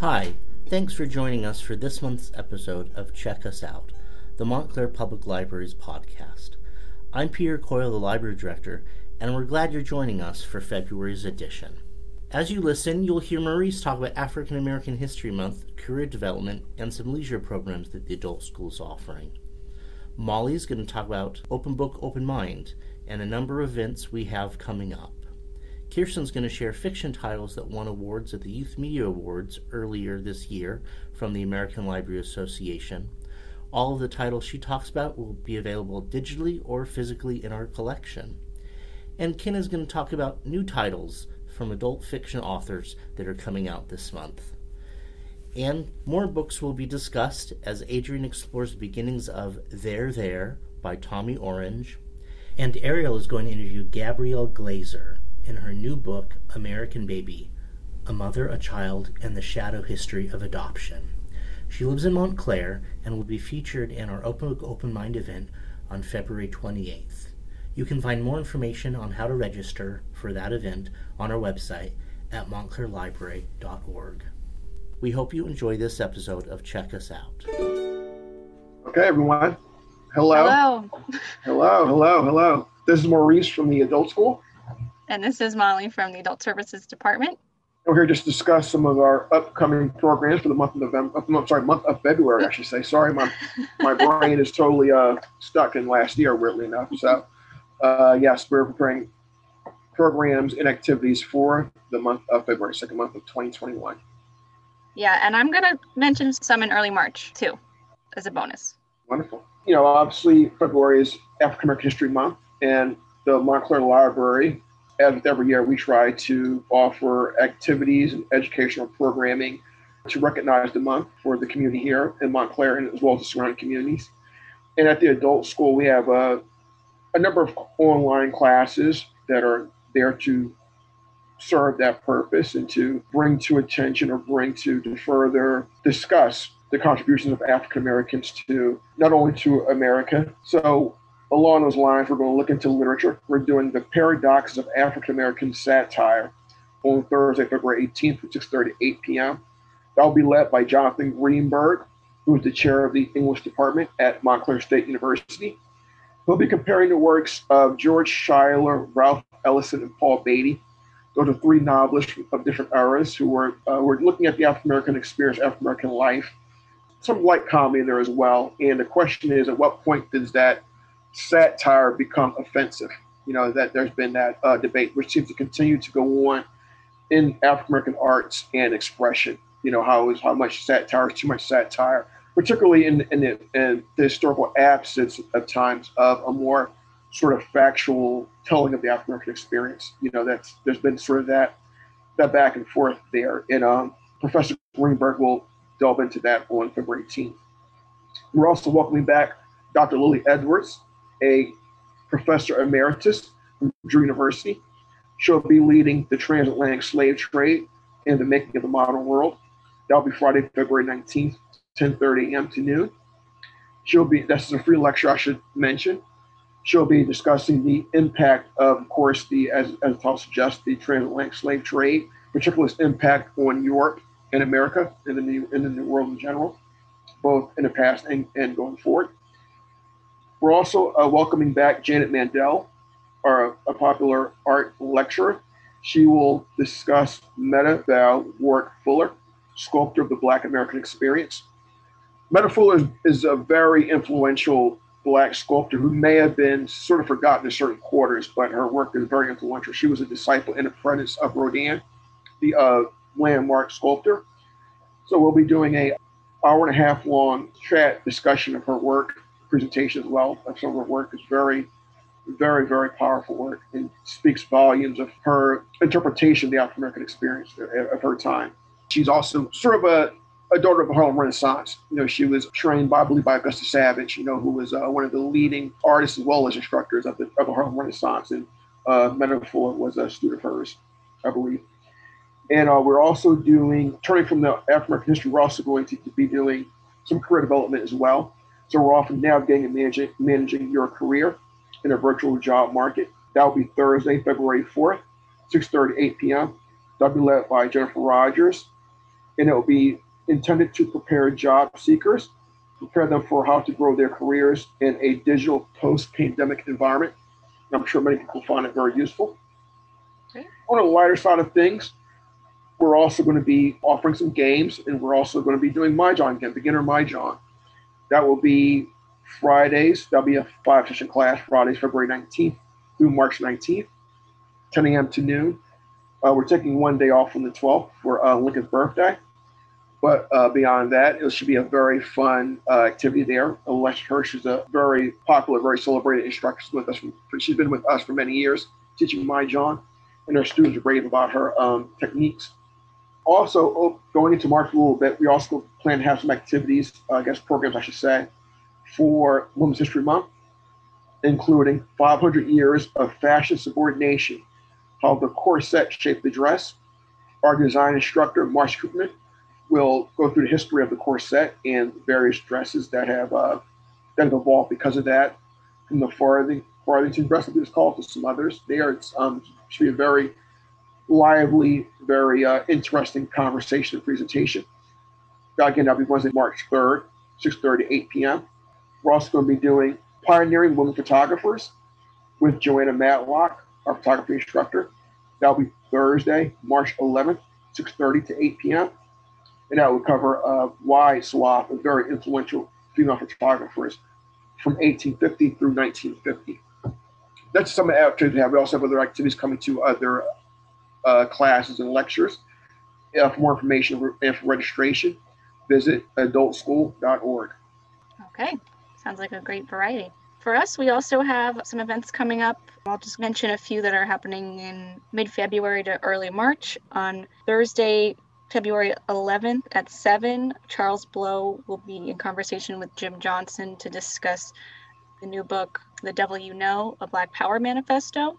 Hi, thanks for joining us for this month's episode of Check Us Out, the Montclair Public Library's podcast. I'm Peter Coyle, the Library Director, and we're glad you're joining us for February's edition. As you listen, you'll hear Maurice talk about African American History Month, career development, and some leisure programs that the adult school is offering. Molly's going to talk about Open Book, Open Mind, and a number of events we have coming up. Kiersten's going to share fiction titles that won awards at the Youth Media Awards earlier this year from the American Library Association. All of the titles she talks about will be available digitally or physically in our collection. And Ken is going to talk about new titles from adult fiction authors that are coming out this month. And more books will be discussed as Adrienne explores the beginnings of There There by Tommy Orange. And Ariel is going to interview Gabrielle Glaser in her new book, American Baby A Mother, a Child, and the Shadow History of Adoption. She lives in Montclair and will be featured in our Open Book Open Mind event on February 28th. You can find more information on how to register for that event on our website at montclairlibrary.org. We hope you enjoy this episode of Check Us Out. Okay, everyone. Hello. Hello. Hello, hello, hello. This is Maurice from the Adult School. And this is Molly from the Adult Services Department. We're here just to discuss some of our upcoming programs for the month of November. Uh, I'm sorry, month of February, I should say. Sorry, my my brain is totally uh, stuck in last year, weirdly enough. So, uh, yes, we're preparing programs and activities for the month of February, second month of 2021. Yeah, and I'm going to mention some in early March too, as a bonus. Wonderful. You know, obviously, February is African American History Month, and the Montclair Library as with every year, we try to offer activities and educational programming to recognize the month for the community here in Montclair and as well as the surrounding communities. And at the adult school, we have a, a number of online classes that are there to serve that purpose and to bring to attention or bring to, to further discuss the contributions of African Americans to not only to America. So along those lines, we're going to look into literature. We're doing the paradoxes of African American satire on Thursday, February 18th from 6:30 8 p.m. That will be led by Jonathan Greenberg, who is the chair of the English department at Montclair State University. He'll be comparing the works of George Schuyler, Ralph Ellison, and Paul Beatty. Those are three novelists of different eras who were, uh, were looking at the African American experience, African American life. Some light comedy there as well. And the question is, at what point does that satire become offensive. You know, that there's been that uh, debate, which seems to continue to go on in African American arts and expression. You know, how is how much satire is too much satire, particularly in, in, the, in the historical absence of times of a more sort of factual telling of the African American experience. You know, that's there's been sort of that that back and forth there. And um, Professor Greenberg will delve into that on February 18th. We're also welcoming back Dr. Lily Edwards, a professor emeritus from Drew University. She'll be leading the transatlantic slave trade and the making of the modern world. That'll be Friday, February 19th, 10:30 a.m. to noon. She'll be that's a free lecture I should mention. She'll be discussing the impact of, of course, the as as title suggests, the transatlantic slave trade, particularly its impact on Europe and America and the new in the new world in general, both in the past and, and going forward. We're also uh, welcoming back Janet Mandel, our, a popular art lecturer. She will discuss Meta Val Warrick Fuller, sculptor of the Black American experience. Meta Fuller is, is a very influential Black sculptor who may have been sort of forgotten in certain quarters, but her work is very influential. She was a disciple and apprentice of Rodin, the uh, landmark sculptor. So we'll be doing a hour and a half long chat discussion of her work presentation as well of some of her work is very, very, very powerful work and speaks volumes of her interpretation of the African American experience of her time. She's also sort of a, a daughter of the Harlem Renaissance. You know, she was trained by, I believe, by Augusta Savage, you know, who was uh, one of the leading artists as well as instructors of the, of the Harlem Renaissance. And uh, Meta Fuller was a student of hers, I believe. And uh, we're also doing, turning from the African American history, we're also going to be doing some career development as well. So we're often navigating and managing, managing your career in a virtual job market. That will be Thursday, February 4th, 6.30 8 p.m. That'll be led by Jennifer Rogers, and it will be intended to prepare job seekers, prepare them for how to grow their careers in a digital post-pandemic environment. I'm sure many people find it very useful. Okay. On the lighter side of things, we're also going to be offering some games, and we're also going to be doing Mahjong again, beginner Mahjong. That will be Fridays. That'll be a five session class, Fridays, February 19th through March 19th, 10 a.m. to noon. Uh, we're taking one day off on the 12th for uh, Lincoln's birthday. But uh, beyond that, it should be a very fun uh, activity there. Alexa Hirsch is a very popular, very celebrated instructor with us. From, she's been with us for many years, teaching Mahjong, and our students rave about her um, techniques. Also, oh, going into March a little bit, we also plan to have some activities, uh, I guess programs, I should say, for Women's History Month, including 500 years of fashion subordination, how the corset shaped the dress. Our design instructor, Marsh Koopman, will go through the history of the corset and various dresses that have uh, that have evolved because of that. From the Farthing, Farthington dress, I think it's called, to some others. They are um, should be a very lively, very uh, interesting conversation and presentation. Again, that'll be Wednesday, March 3rd, 6.30 to 8 p.m. We're also going to be doing Pioneering Women Photographers with Joanna Matlock, our photography instructor. That'll be Thursday, March 11th, 6.30 to 8 p.m. And that will cover a wide swath of very influential female photographers from 1850 through 1950. That's some of the activities we have. We also have other activities coming to other uh, classes and lectures. Uh, for more information and for registration, visit adultschool.org. Okay, sounds like a great variety. For us, we also have some events coming up. I'll just mention a few that are happening in mid February to early March. On Thursday, February 11th at 7, Charles Blow will be in conversation with Jim Johnson to discuss the new book, The Devil You Know, a Black Power Manifesto.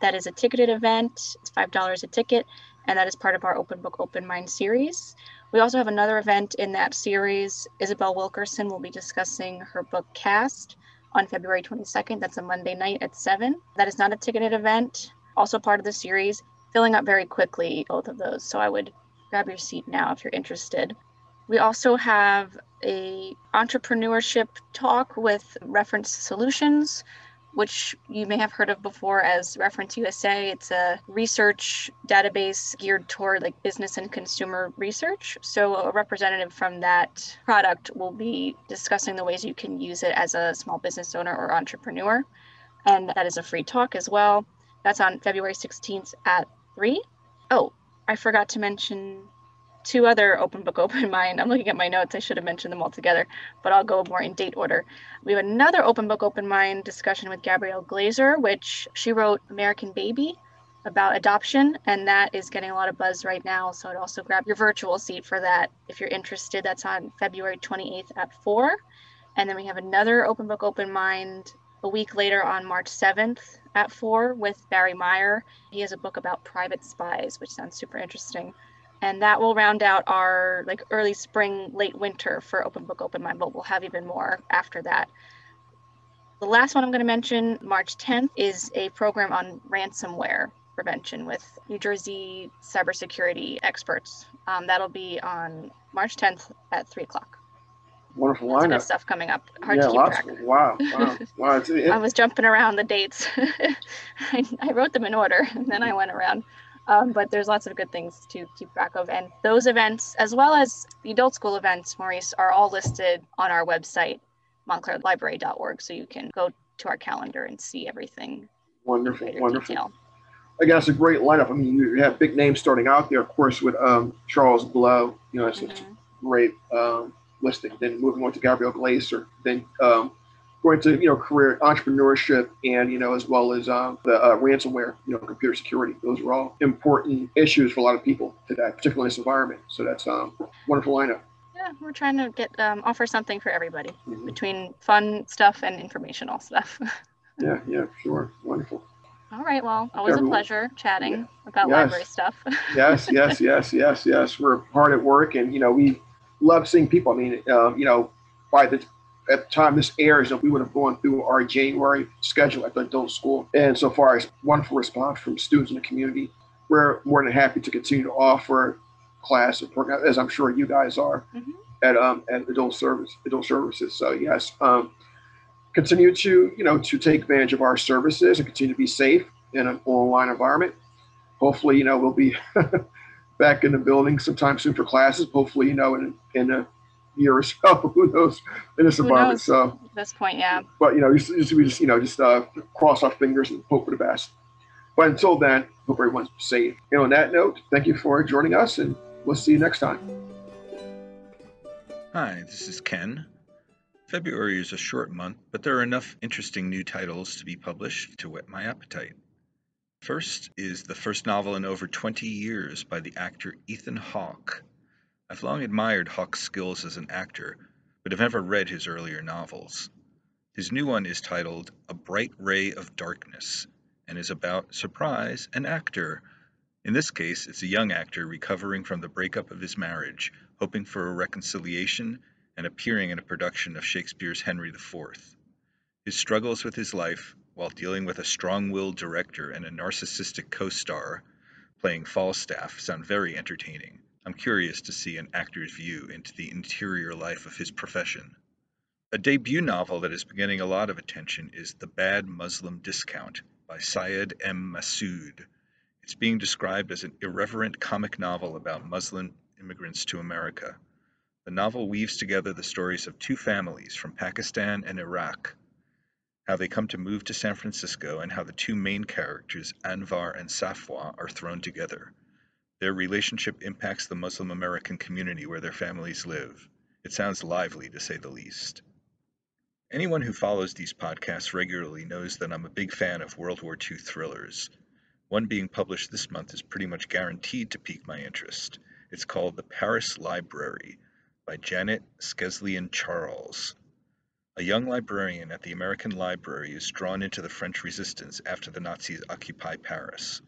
That is a ticketed event. It's $5 a ticket, and that is part of our Open Book Open Mind series. We also have another event in that series. Isabel Wilkerson will be discussing her book Caste on February 22nd. That's a Monday night at 7. That is not a ticketed event, also part of the series, filling up very quickly, both of those. So I would grab your seat now if you're interested. We also have a entrepreneurship talk with Reference Solutions which you may have heard of before as Reference USA. It's a research database geared toward like business and consumer research. So a representative from that product will be discussing the ways you can use it as a small business owner or entrepreneur. And that is a free talk as well. That's on February 16th at 3. Oh, I forgot to mention two other open book open mind. I'm looking at my notes. I should have mentioned them all together, but I'll go more in date order. We have another open book open mind discussion with Gabrielle Glaser, which she wrote American Baby about adoption, and that is getting a lot of buzz right now. So I'd also grab your virtual seat for that if you're interested. That's on February 28th at 4. And then we have another open book open mind a week later on March 7th at 4 with Barry Meier. He has a book about private spies, which sounds super interesting and that will round out our like early spring late winter for open book open mind but we'll have even more after that the last one i'm going to mention march 10th is a program on ransomware prevention with new jersey cybersecurity experts um, that'll be on march 10th at 3 o'clock wonderful lots lineup. stuff coming up. Hard yeah, to keep lots, track. Wow, wow, wow. I was jumping around the dates. I, I, wrote them in order, and then I went around. Um, but there's lots of good things to keep track of. And those events, as well as the adult school events, Maurice, are all listed on our website, montclairlibrary.org. So you can go to our calendar and see everything. Wonderful, wonderful. Detail. Again, it's a great lineup. I mean, you have big names starting out there, of course, with um, Charles Blow. You know, it's mm-hmm. a great um, listing. Then moving on to Gabriel Glaser. Then um, going to you know career entrepreneurship and you know as well as um, the uh, ransomware you know computer security. Those are all important issues for a lot of people today particularly in this environment. So that's um wonderful lineup. Yeah we're trying to get um, offer something for everybody mm-hmm. between fun stuff and informational stuff. Yeah yeah sure. Wonderful. All right well always Everyone. a pleasure chatting yeah. about yes. library stuff. Yes yes yes yes yes. We're hard at work and you know we love seeing people. I mean uh, you know by the at the time this airs, that we would have gone through our January schedule at the adult school. And so far as wonderful response from students in the community, we're more than happy to continue to offer class as I'm sure you guys are mm-hmm. at um, at adult service adult services. So yes, um, continue to you know to take advantage of our services and continue to be safe in an online environment. Hopefully, you know we'll be back in the building sometime soon for classes. Hopefully, you know in in a year or so. Who knows in this Who environment? Knows? So at this point, yeah. But you know, just, just we just you know just uh, cross our fingers and hope for the best. But until then, hope everyone's safe. And on that note, thank you for joining us, and we'll see you next time. Hi, this is Ken. February is a short month, but there are enough interesting new titles to be published to whet my appetite. First is the first novel in over 20 years by the actor Ethan Hawke. I've long admired Hawke's skills as an actor, but have never read his earlier novels. His new one is titled A Bright Ray of Darkness and is about, surprise, an actor. In this case, it's a young actor recovering from the breakup of his marriage, hoping for a reconciliation, and appearing in a production of Shakespeare's Henry IV. His struggles with his life, while dealing with a strong willed director and a narcissistic co star playing Falstaff, sound very entertaining. I'm curious to see an actor's view into the interior life of his profession. A debut novel that is beginning a lot of attention is The Bad Muslim Discount by Syed M. Masood. It's being described as an irreverent comic novel about Muslim immigrants to America. The novel weaves together the stories of two families from Pakistan and Iraq, how they come to move to San Francisco, and how the two main characters, Anvar and Safwa, are thrown together. Their relationship impacts the Muslim American community where their families live. It sounds lively, to say the least. Anyone who follows these podcasts regularly knows that I'm a big fan of World War II thrillers. One being published this month is pretty much guaranteed to pique my interest. It's called The Paris Library by Janet Skeslien Charles. A young librarian at the American Library is drawn into the French resistance after the Nazis occupy Paris.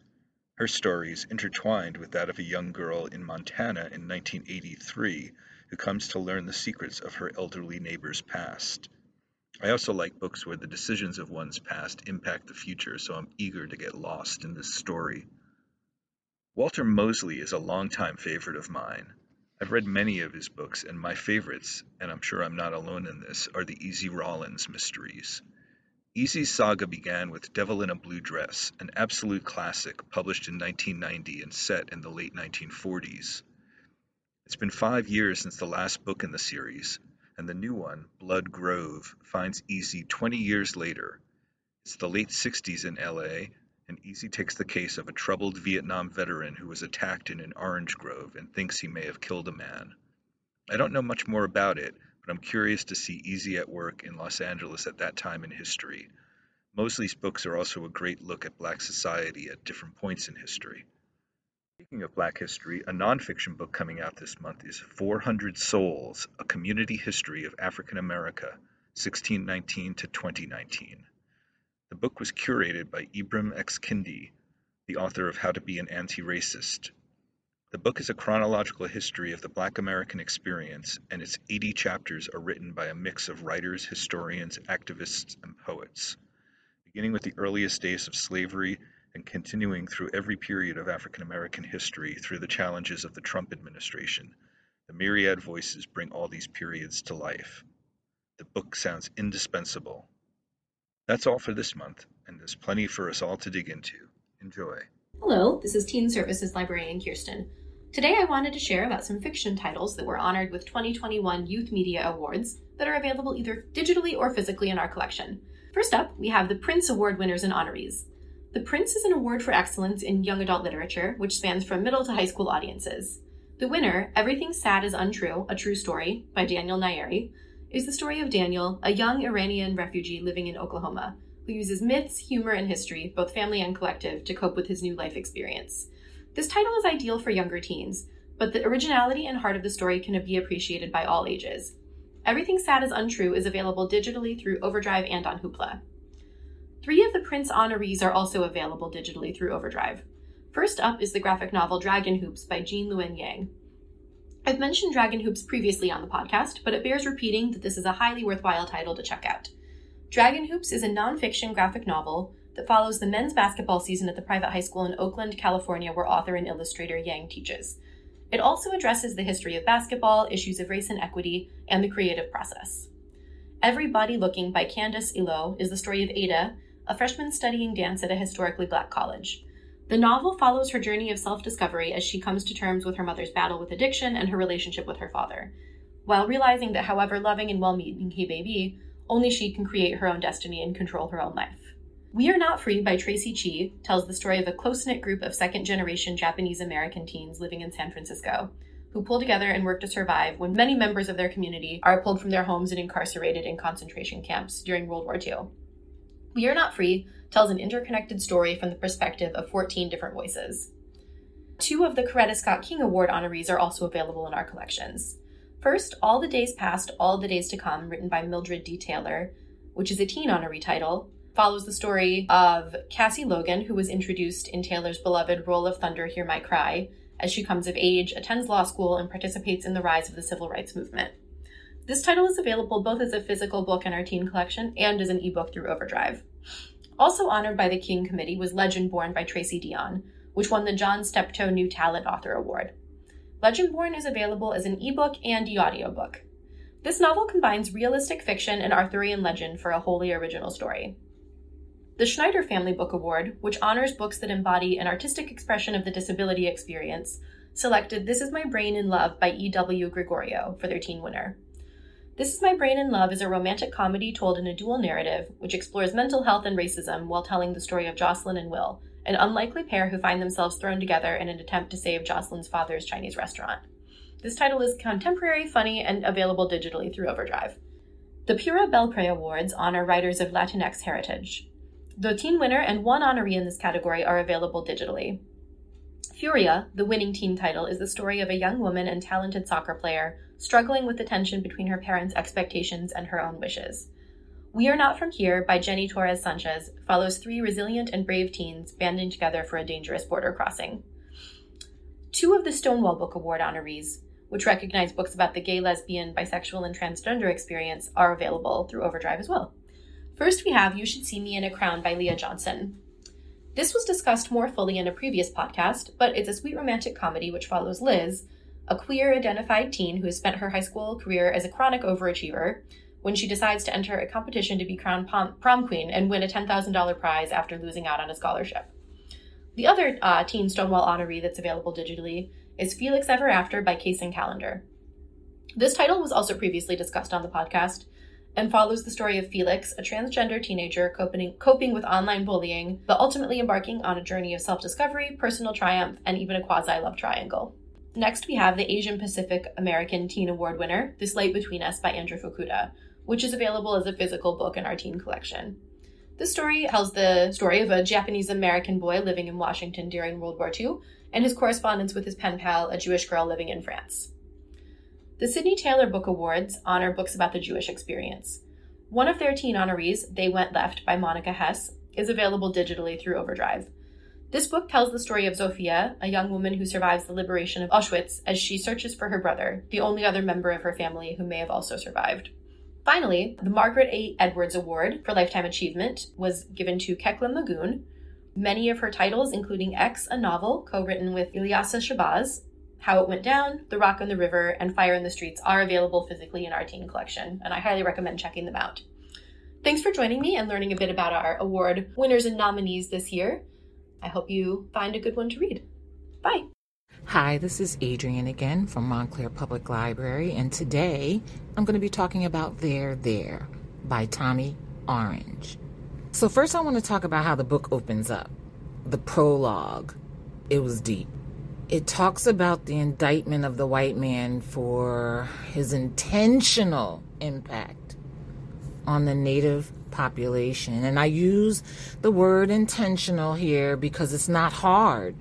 Her story is intertwined with that of a young girl in Montana in 1983 who comes to learn the secrets of her elderly neighbor's past. I also like books where the decisions of one's past impact the future, so I'm eager to get lost in this story. Walter Mosley is a longtime favorite of mine. I've read many of his books, and my favorites, and I'm sure I'm not alone in this, are the Easy Rawlins mysteries. Easy's saga began with Devil in a Blue Dress, an absolute classic published in 1990 and set in the late 1940s. It's been five years since the last book in the series, and the new one, Blood Grove, finds Easy 20 years later. It's the late 60s in LA, and Easy takes the case of a troubled Vietnam veteran who was attacked in an orange grove and thinks he may have killed a man. I don't know much more about it, but I'm curious to see Easy at work in Los Angeles at that time in history. Mosley's books are also a great look at Black society at different points in history. Speaking of Black history, a nonfiction book coming out this month is 400 Souls A Community History of African America, 1619 to 2019. The book was curated by Ibram X. Kendi, the author of How to Be an Anti Racist, the book is a chronological history of the Black American experience, and its 80 chapters are written by a mix of writers, historians, activists, and poets. Beginning with the earliest days of slavery and continuing through every period of African American history through the challenges of the Trump administration, the myriad voices bring all these periods to life. The book sounds indispensable. That's all for this month, and there's plenty for us all to dig into. Enjoy. Hello, this is Teen Services Librarian Kiersten. Today I wanted to share about some fiction titles that were honored with 2021 Youth Media Awards that are available either digitally or physically in our collection. First up, we have the Printz Award winners and honorees. The Printz is an award for excellence in young adult literature, which spans from middle to high school audiences. The winner, Everything Sad is Untrue, A True Story, by Daniel Nayeri, is the story of Daniel, a young Iranian refugee living in Oklahoma, who uses myths, humor, and history, both family and collective, to cope with his new life experience. This title is ideal for younger teens, but the originality and heart of the story can be appreciated by all ages. Everything Sad is Untrue is available digitally through Overdrive and on Hoopla. Three of the Printz honorees are also available digitally through Overdrive. First up is the graphic novel Dragon Hoops by Gene Luen Yang. I've mentioned Dragon Hoops previously on the podcast, but it bears repeating that this is a highly worthwhile title to check out. Dragon Hoops is a nonfiction graphic novel that follows the men's basketball season at the private high school in Oakland, California, where author and illustrator Yang teaches. It also addresses the history of basketball, issues of race and equity, and the creative process. Everybody Looking by Candice Iloh is the story of Ada, a freshman studying dance at a historically black college. The novel follows her journey of self discovery as she comes to terms with her mother's battle with addiction and her relationship with her father, while realizing that however loving and well meaning he may be, only she can create her own destiny and control her own life. We Are Not Free by Traci Chee tells the story of a close knit group of second generation Japanese American teens living in San Francisco who pull together and work to survive when many members of their community are pulled from their homes and incarcerated in concentration camps during World War II. We Are Not Free tells an interconnected story from the perspective of 14 different voices. Two of the Coretta Scott King Award honorees are also available in our collections. First, All the Days Past, All the Days to Come, written by Mildred D. Taylor, which is a teen honoree title, follows the story of Cassie Logan, who was introduced in Taylor's beloved Roll of Thunder, Hear My Cry, as she comes of age, attends law school, and participates in the rise of the civil rights movement. This title is available both as a physical book in our teen collection and as an ebook through Overdrive. Also honored by the King Committee was Legendborn by Tracy Deonn, which won the John Steptoe New Talent Author Award. Legendborn is available as an ebook and e audiobook. This novel combines realistic fiction and Arthurian legend for a wholly original story. The Schneider Family Book Award, which honors books that embody an artistic expression of the disability experience, selected This Is My Brain in Love by E.W. Gregorio for their teen winner. This Is My Brain in Love is a romantic comedy told in a dual narrative, which explores mental health and racism while telling the story of Jocelyn and Will, an unlikely pair who find themselves thrown together in an attempt to save Jocelyn's father's Chinese restaurant. This title is contemporary, funny, and available digitally through Overdrive. The Pura Belpre Awards honor writers of Latinx heritage. The teen winner and one honoree in this category are available digitally. Furia, the winning teen title, is the story of a young woman and talented soccer player struggling with the tension between her parents' expectations and her own wishes. We Are Not From Here by Jenny Torres Sanchez follows three resilient and brave teens banding together for a dangerous border crossing. Two of the Stonewall Book Award honorees, which recognize books about the gay, lesbian, bisexual, and transgender experience, are available through Overdrive as well. First, we have You Should See Me in a Crown by Leah Johnson. This was discussed more fully in a previous podcast, but it's a sweet romantic comedy which follows Liz, a queer identified teen who has spent her high school career as a chronic overachiever, when she decides to enter a competition to be crowned prom, queen and win a $10,000 prize after losing out on a scholarship. The other uh, teen Stonewall honoree that's available digitally is Felix Ever After by Kacen Callender. This title was also previously discussed on the podcast, and follows the story of Felix, a transgender teenager coping, coping with online bullying, but ultimately embarking on a journey of self discovery, personal triumph, and even a quasi love triangle. Next, we have the Asian Pacific American Teen Award winner, This Light Between Us by Andrew Fukuda, which is available as a physical book in our teen collection. This story tells the story of a Japanese American boy living in Washington during World War II and his correspondence with his pen pal, a Jewish girl living in France. The Sydney Taylor Book Awards honor books about the Jewish experience. One of their teen honorees, They Went Left by Monica Hesse, is available digitally through Overdrive. This book tells the story of Zofia, a young woman who survives the liberation of Auschwitz as she searches for her brother, the only other member of her family who may have also survived. Finally, the Margaret A. Edwards Award for Lifetime Achievement was given to Kekla Magoon. Many of her titles, including X, a novel co written with Ilyasah Shabazz, how It Went Down, The Rock on the River, and Fire in the Streets are available physically in our teen collection, and I highly recommend checking them out. Thanks for joining me and learning a bit about our award winners and nominees this year. I hope you find a good one to read. Bye. Hi, this is Adrienne again from Montclair Public Library, and today I'm going to be talking about There, There by Tommy Orange. So, first, I want to talk about how the book opens up. The prologue. It was deep it talks about the indictment of the white man for his intentional impact on the native population. And I use the word intentional here because it's not hard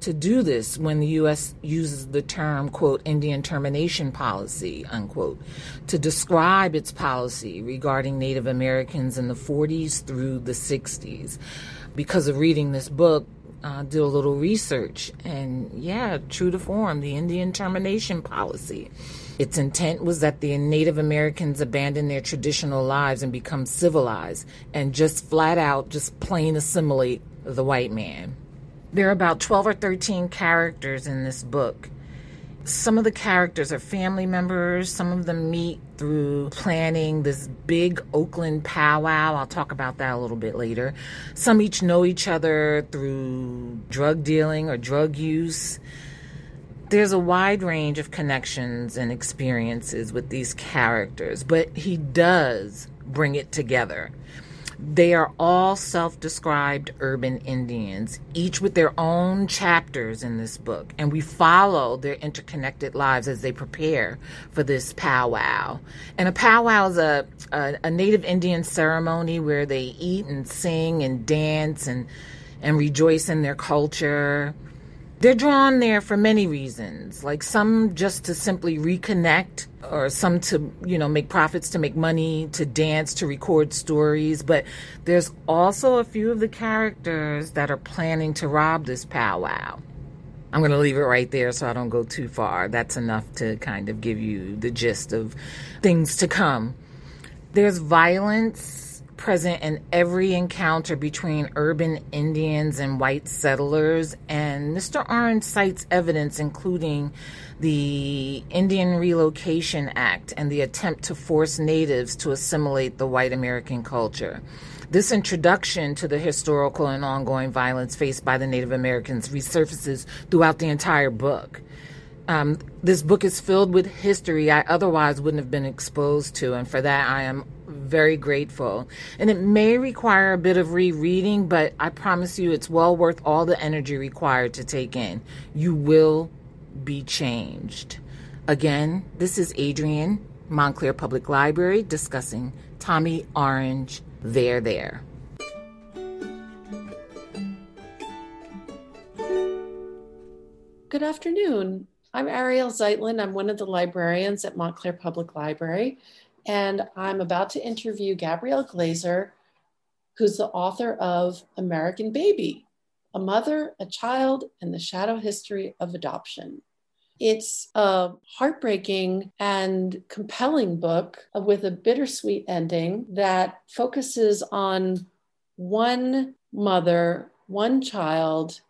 to do this when the U.S. uses the term, quote, Indian termination policy, unquote, to describe its policy regarding Native Americans in the 40s through the 60s. Because of reading this book, uh, do a little research. And yeah, true to form, the Indian termination policy. Its intent was that the Native Americans abandon their traditional lives and become civilized and just flat out, just plain assimilate the white man. There are about 12 or 13 characters in this book. Some of the characters are family members. Some of them meet through planning this big Oakland powwow. I'll talk about that a little bit later. Some each know each other through drug dealing or drug use. There's a wide range of connections and experiences with these characters, but he does bring it together. They are all self described urban Indians, each with their own chapters in this book, and we follow their interconnected lives as they prepare for this powwow. And a powwow is a, a, a Native Indian ceremony where they eat and sing and dance and, and rejoice in their culture. They're drawn there for many reasons, like some just to simply reconnect, or some to, you know, make profits, to make money, to dance, to record stories. But there's also a few of the characters that are planning to rob this powwow. I'm going to leave it right there so I don't go too far. That's enough to kind of give you the gist of things to come. There's violence present in every encounter between urban Indians and white settlers, and Mr. Orange cites evidence including the Indian Relocation Act and the attempt to force natives to assimilate the white American culture. This introduction to the historical and ongoing violence faced by the Native Americans resurfaces throughout the entire book. Um, this book is filled with history I otherwise wouldn't have been exposed to, and for that I am very grateful. And it may require a bit of rereading, but I promise you it's well worth all the energy required to take in. You will be changed. Again, this is Adrienne, Montclair Public Library, discussing Tommy Orange, There There. Good afternoon. I'm Ariel Zeitlin. I'm one of the librarians at Montclair Public Library, and I'm about to interview Gabrielle Glaser, who's the author of American Baby, A Mother, a Child, and the Shadow History of Adoption. It's a heartbreaking and compelling book with a bittersweet ending that focuses on one mother, one child,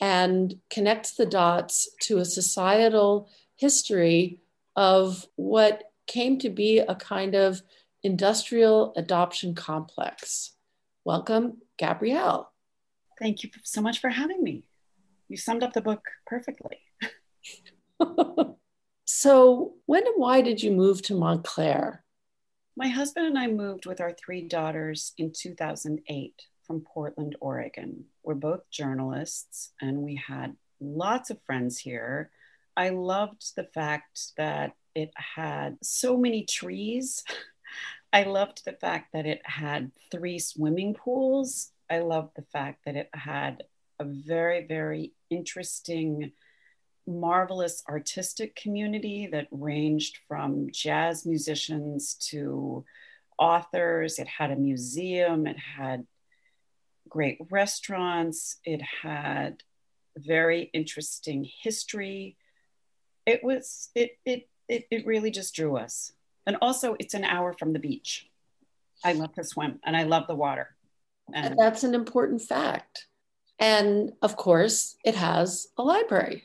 and connects the dots to a societal history of what came to be a kind of industrial adoption complex. Welcome, Gabrielle. Thank you so much for having me. You summed up the book perfectly. so, when and why did you move to Montclair? My husband and I moved with our three daughters in 2008 from Portland, Oregon. We're both journalists and we had lots of friends here. I loved the fact that it had so many trees. I loved the fact that it had three swimming pools. I loved the fact that it had a very, very interesting, marvelous artistic community that ranged from jazz musicians to authors. It had a museum, it had great restaurants, it had very interesting history. It was, it, it it, it really just drew us. And also, it's an hour from the beach. I love to swim and I love the water. And that's an important fact. And of course, it has a library.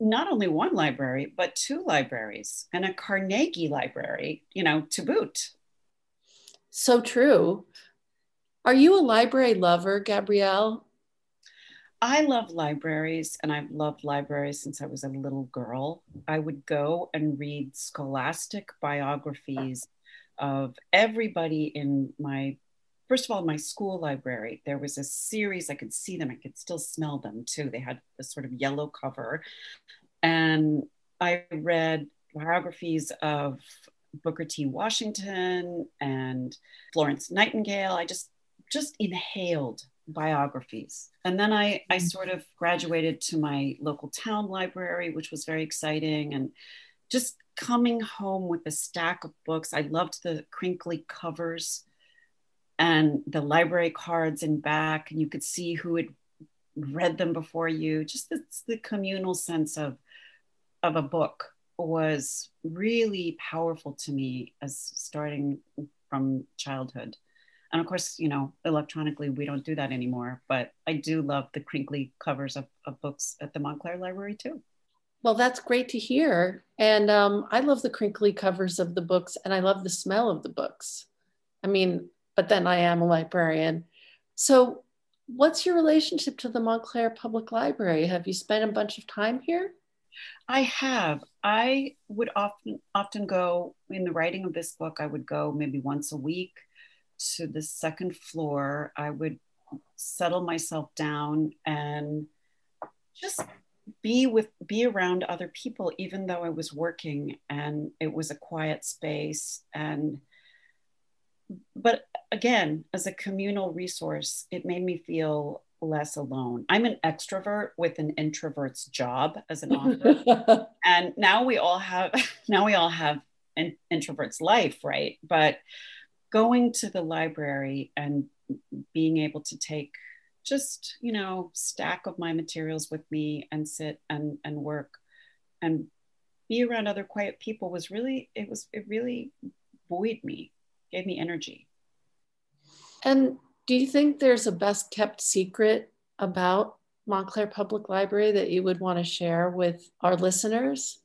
Not only one library, but two libraries and a Carnegie library, you know, to boot. So true. Are you a library lover, Gabrielle? I love libraries and I've loved libraries since I was a little girl. I would go and read scholastic biographies of everybody in my, first of all, my school library. There was a series, I could see them, I could still smell them too. They had this sort of yellow cover. And I read biographies of Booker T. Washington and Florence Nightingale. I just just inhaled biographies. And then I, I mm-hmm. sort of graduated to my local town library, which was very exciting. And just coming home with a stack of books, I loved the crinkly covers and the library cards in back, and you could see who had read them before you. Just the, the communal sense of, of a book was really powerful to me as starting from childhood. And of course, you know, electronically, we don't do that anymore. But I do love the crinkly covers of, of books at the Montclair Library too. Well, that's great to hear. And um, I love the crinkly covers of the books and I love the smell of the books. I mean, but then I am a librarian. So, what's your relationship to the Montclair Public Library? Have you spent a bunch of time here? I have. I would often often go in the writing of this book. I would go maybe once a week to the second floor. I would settle myself down and just be with be around other people even though i was working and it was a quiet space. And but again as a communal resource it made me feel less alone. I'm an extrovert with an introvert's job as an author. And now we all have now we all have an introvert's life right? But going to the library and being able to take just you know stack of my materials with me and sit and and work and be around other quiet people was really it was it really buoyed me gave me energy. And do you think there's a best kept secret about montclair public library that you would want to share with our listeners?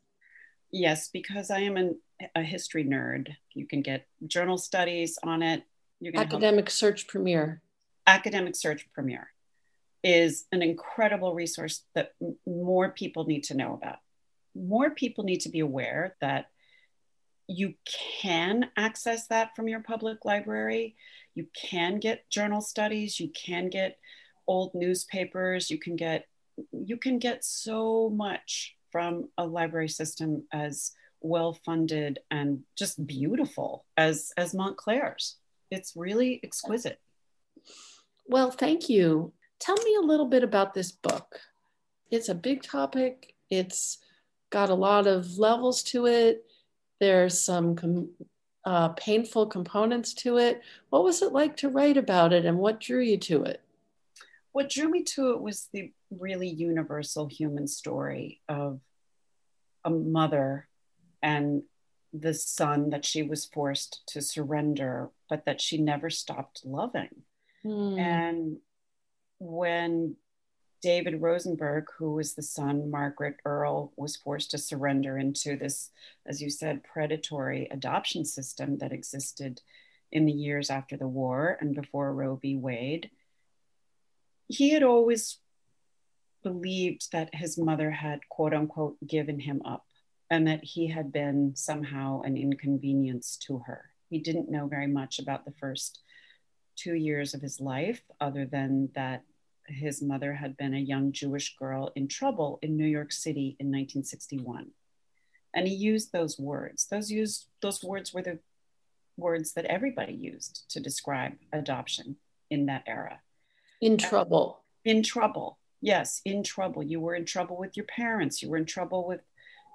Yes because i am an, a history nerd you can get journal studies on it you can academic help. search premier Academic Search Premier is an incredible resource that m- more people need to know about. More people need to be aware that you can access that from your public library. You can get journal studies, you can get old newspapers, you can get you can get so much from a library system as well funded and just beautiful as as Montclair's. It's really exquisite. Well, thank you. Tell me a little bit about this book. It's a big topic. It's got a lot of levels to it. There's some com- uh, painful components to it. What was it like to write about it and what drew you to it? What drew me to it was the really universal human story of a mother and the son that she was forced to surrender, but that she never stopped loving. Mm. And when David Rosenberg, who was the son, Margaret Erle, was forced to surrender into this, as you said, predatory adoption system that existed in the years after the war and before Roe v. Wade. He had always believed that his mother had, quote unquote, given him up and that he had been somehow an inconvenience to her. He didn't know very much about the first two years of his life, other than that his mother had been a young Jewish girl in trouble in New York City in 1961. And he used those words. Those used those words were the words that everybody used to describe adoption in that era. In trouble. In trouble. Yes, in trouble. You were in trouble with your parents. You were in trouble with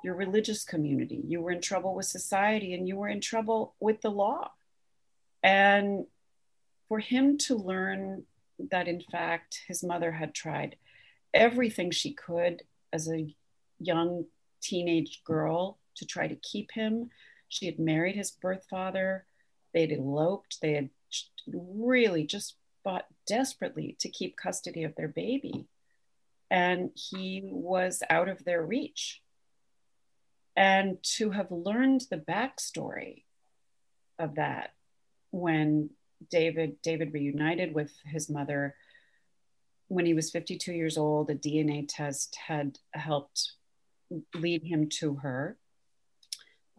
your religious community. You were in trouble with society and you were in trouble with the law. And for him to learn that, in fact, his mother had tried everything she could as a young teenage girl to try to keep him. She had married his birth father, they'd eloped, they had really just fought desperately to keep custody of their baby. And he was out of their reach. And to have learned the backstory of that when David David reunited with his mother when he was 52 years old. A DNA test had helped lead him to her.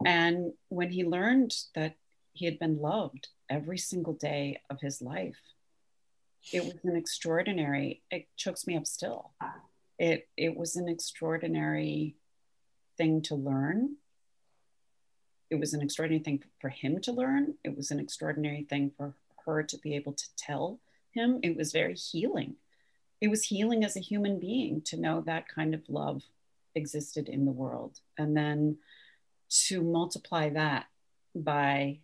And when he learned that he had been loved every single day of his life, it was an extraordinary, it chokes me up still. It, it was an extraordinary thing to learn. It was an extraordinary thing for him to learn. It was an extraordinary thing for her to be able to tell him. It was very healing. It was healing as a human being to know that kind of love existed in the world. And then to multiply that by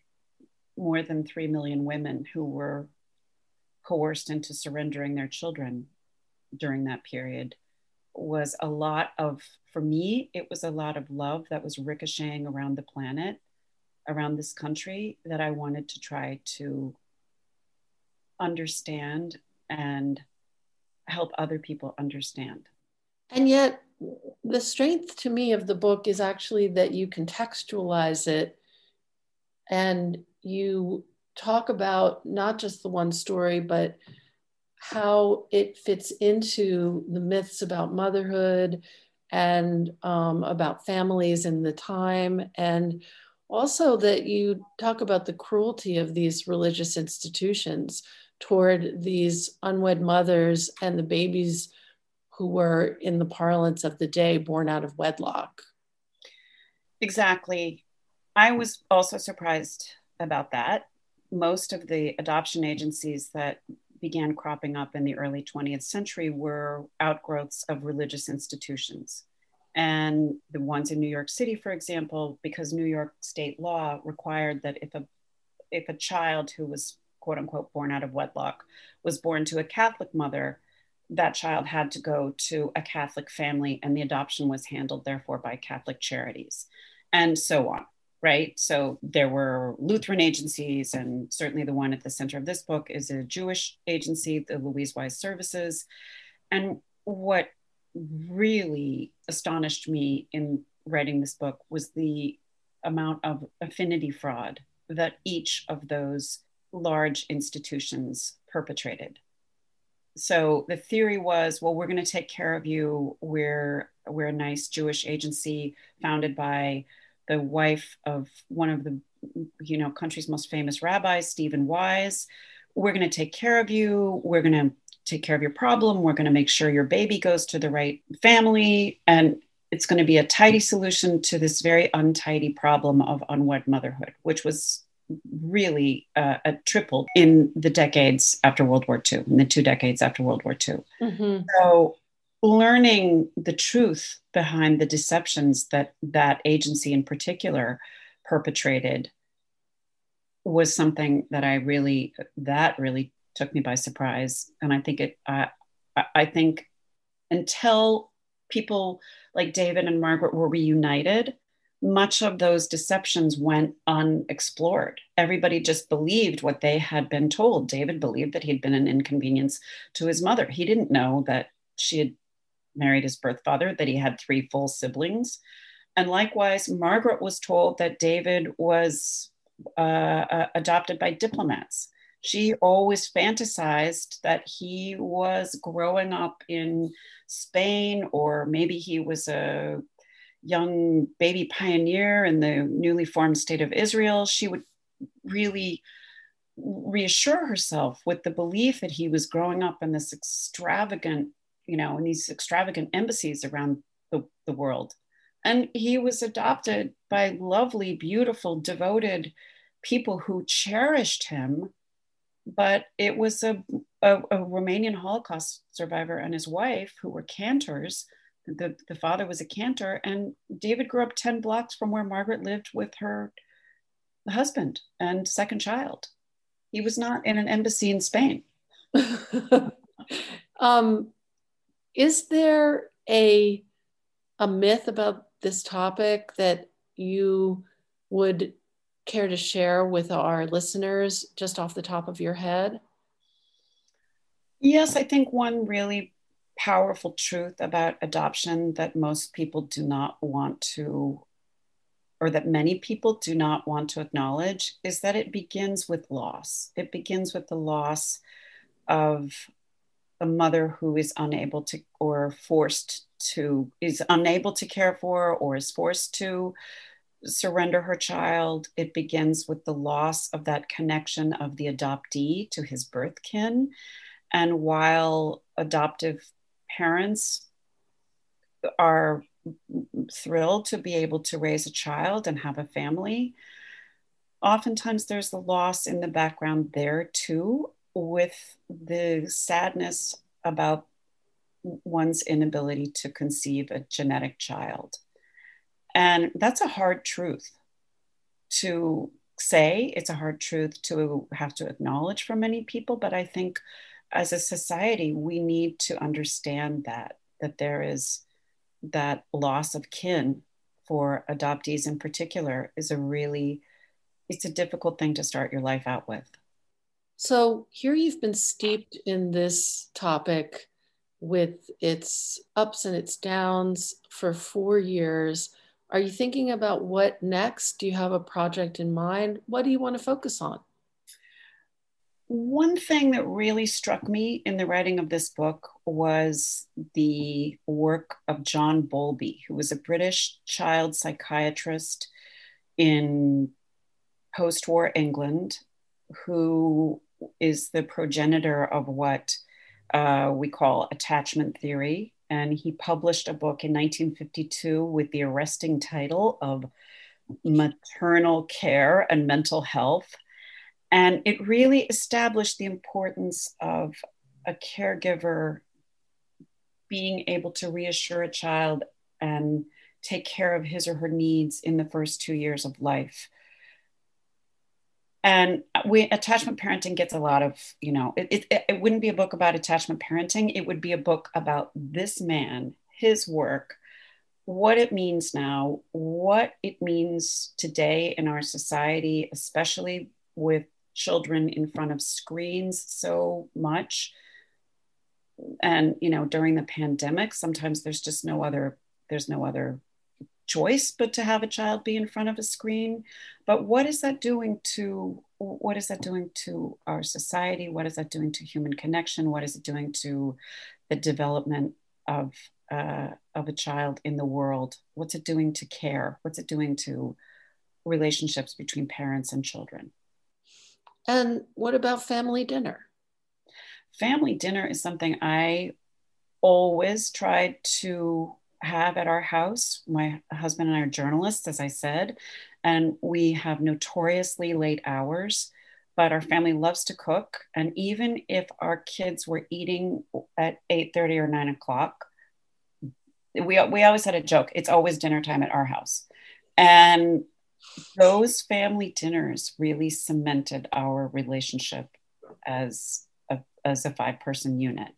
more than 3 million women who were coerced into surrendering their children during that period was a lot of, for me, it was a lot of love that was ricocheting around the planet, around this country that I wanted to try to understand and help other people understand. And yet, the strength to me of the book is actually that you contextualize it and you talk about not just the one story, but how it fits into the myths about motherhood and um, about families in the time. And also that you talk about the cruelty of these religious institutions toward these unwed mothers and the babies who were, in the parlance of the day, born out of wedlock. Exactly. I was also surprised about that. Most of the adoption agencies that began cropping up in the early 20th century were outgrowths of religious institutions. And the ones in New York City, for example, because New York state law required that if a if a child who was quote unquote born out of wedlock was born to a Catholic mother, that child had to go to a Catholic family and the adoption was handled therefore by Catholic charities and so on right? So there were Lutheran agencies, and certainly the one at the center of this book is a Jewish agency, the Louise Wise Services. And what really astonished me in writing this book was the amount of affinity fraud that each of those large institutions perpetrated. So the theory was, well, we're going to take care of you. We're we're a nice Jewish agency founded by the wife of one of the you know country's most famous rabbis, Stephen Wise. We're going to take care of you. We're going to take care of your problem. We're going to make sure your baby goes to the right family, and it's going to be a tidy solution to this very untidy problem of unwed motherhood, which was really uh, a triple in the decades after World War II, in the two decades after World War II. Mm-hmm. So learning the truth behind the deceptions that that agency in particular perpetrated was something that I really that really took me by surprise, and I think it I I think until people like David and Margaret were reunited, much of those deceptions went unexplored. Everybody just believed what they had been told. David believed that he'd been an inconvenience to his mother. He didn't know that she had married his birth father, that he had three full siblings. And likewise, Margaret was told that David was uh, uh, adopted by diplomats. She always fantasized that he was growing up in Spain, or maybe he was a young baby pioneer in the newly formed state of Israel. She would really reassure herself with the belief that he was growing up in this extravagant you know, in these extravagant embassies around the, the world. And he was adopted by lovely, beautiful, devoted people who cherished him. But it was a, a, a Romanian Holocaust survivor and his wife who were cantors. The, the father was a cantor, and David grew up 10 blocks from where Margaret lived with her husband and second child. He was not in an embassy in Spain. um, is there a a myth about this topic that you would care to share with our listeners just off the top of your head? Yes, I think one really powerful truth about adoption that most people do not want to, or that many people do not want to acknowledge, is that it begins with loss. It begins with the loss of a mother who is unable to or forced to is unable to care for or is forced to surrender her child it begins with the loss of that connection of the adoptee to his birth kin. And while adoptive parents are thrilled to be able to raise a child and have a family oftentimes there's the loss in the background there too with the sadness about one's inability to conceive a genetic child. And that's a hard truth to say. It's a hard truth to have to acknowledge for many people. But I think as a society, we need to understand that, that there is that loss of kin for adoptees in particular is a really, it's a difficult thing to start your life out with. So here you've been steeped in this topic with its ups and its downs for four years. Are you thinking about what next? Do you have a project in mind? What do you want to focus on? One thing that really struck me in the writing of this book was the work of John Bowlby, who was a British child psychiatrist in post war England, who is the progenitor of what uh, we call attachment theory. And he published a book in 1952 with the arresting title of Maternal Care and Mental Health. And it really established the importance of a caregiver being able to reassure a child and take care of his or her needs in the first two years of life and we attachment parenting gets a lot of you know it, it, it wouldn't be a book about attachment parenting. It would be a book about this man his work what it means now what it means today in our society especially with children in front of screens so much. And you know during the pandemic sometimes there's just no other there's no other choice but to have a child be in front of a screen. But what is that doing to what is that doing to our society? What is that doing to human connection? What is it doing to the development of uh, of a child in the world? What's it doing to care? What's it doing to relationships between parents and children? And what about family dinner? Family dinner is something i always tried to have at our house. My husband and I are journalists, as I said, and we have notoriously late hours. But our family loves to cook, and even if our kids were eating at eight thirty or nine o'clock, we we always had a joke. It's always dinner time at our house, and those family dinners really cemented our relationship as a, as a five person unit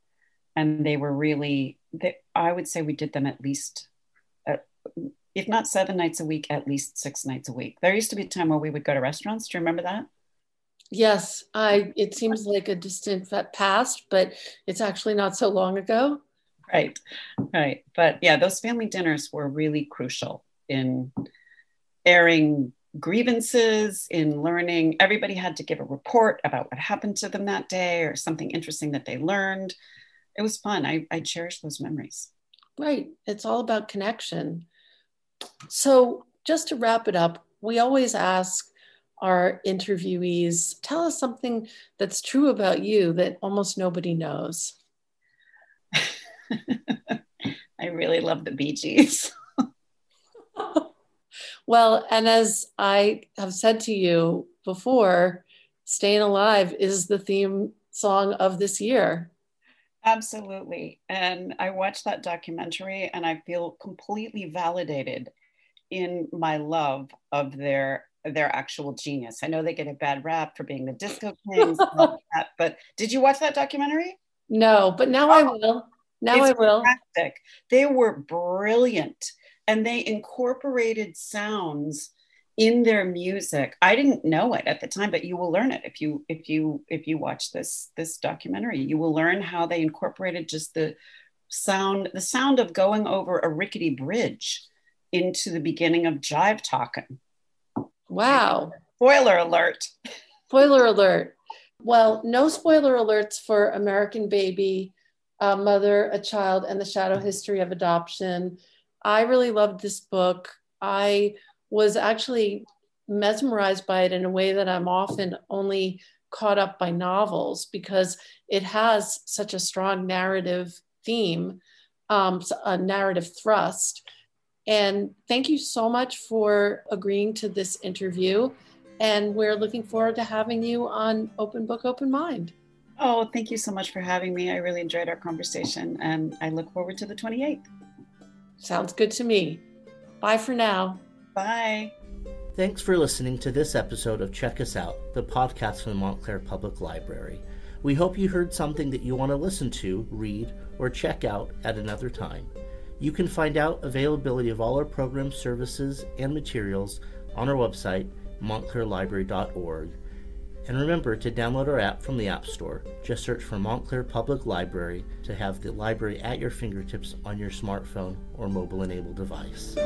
and they were really they, i would say we did them at least uh, if not seven nights a week at least six nights a week. There used to be a time where we would go to restaurants. Do you remember that? Yes i it seems like a distant past but it's actually not so long ago. Right right. But yeah those family dinners were really crucial in airing grievances in learning. Everybody had to give a report about what happened to them that day or something interesting that they learned it was fun. I, I cherish those memories. Right. It's all about connection. So, just to wrap it up, we always ask our interviewees tell us something that's true about you that almost nobody knows. I really love the Bee Gees. well, and as I have said to you before, Staying Alive is the theme song of this year. Absolutely. And I watched that documentary and I feel completely validated in my love of their their actual genius. I know they get a bad rap for being the disco kings, that, but did you watch that documentary? No, but now oh, I will. Now I will. Fantastic. They were brilliant and they incorporated sounds in their music i didn't know it at the time but you will learn it if you if you if you watch this this documentary. You will learn how they incorporated just the sound the sound of going over a rickety bridge into the beginning of jive talking. Wow. Spoiler alert. Spoiler alert. Well no spoiler alerts for american baby a mother a child and the shadow history of adoption. I really loved this book. I was actually mesmerized by it in a way that I'm often only caught up by novels because it has such a strong narrative theme, um, a narrative thrust. And thank you so much for agreeing to this interview. And we're looking forward to having you on Open Book, Open Mind. Oh, thank you so much for having me. I really enjoyed our conversation and I look forward to the 28th. Sounds good to me. Bye for now. Bye. Thanks for listening to this episode of Check Us Out, the podcast from the Montclair Public Library. We hope you heard something that you want to listen to, read, or check out at another time. You can find out availability of all our program services and materials on our website, montclairlibrary.org. And remember to download our app from the App Store. Just search for Montclair Public Library to have the library at your fingertips on your smartphone or mobile enabled device.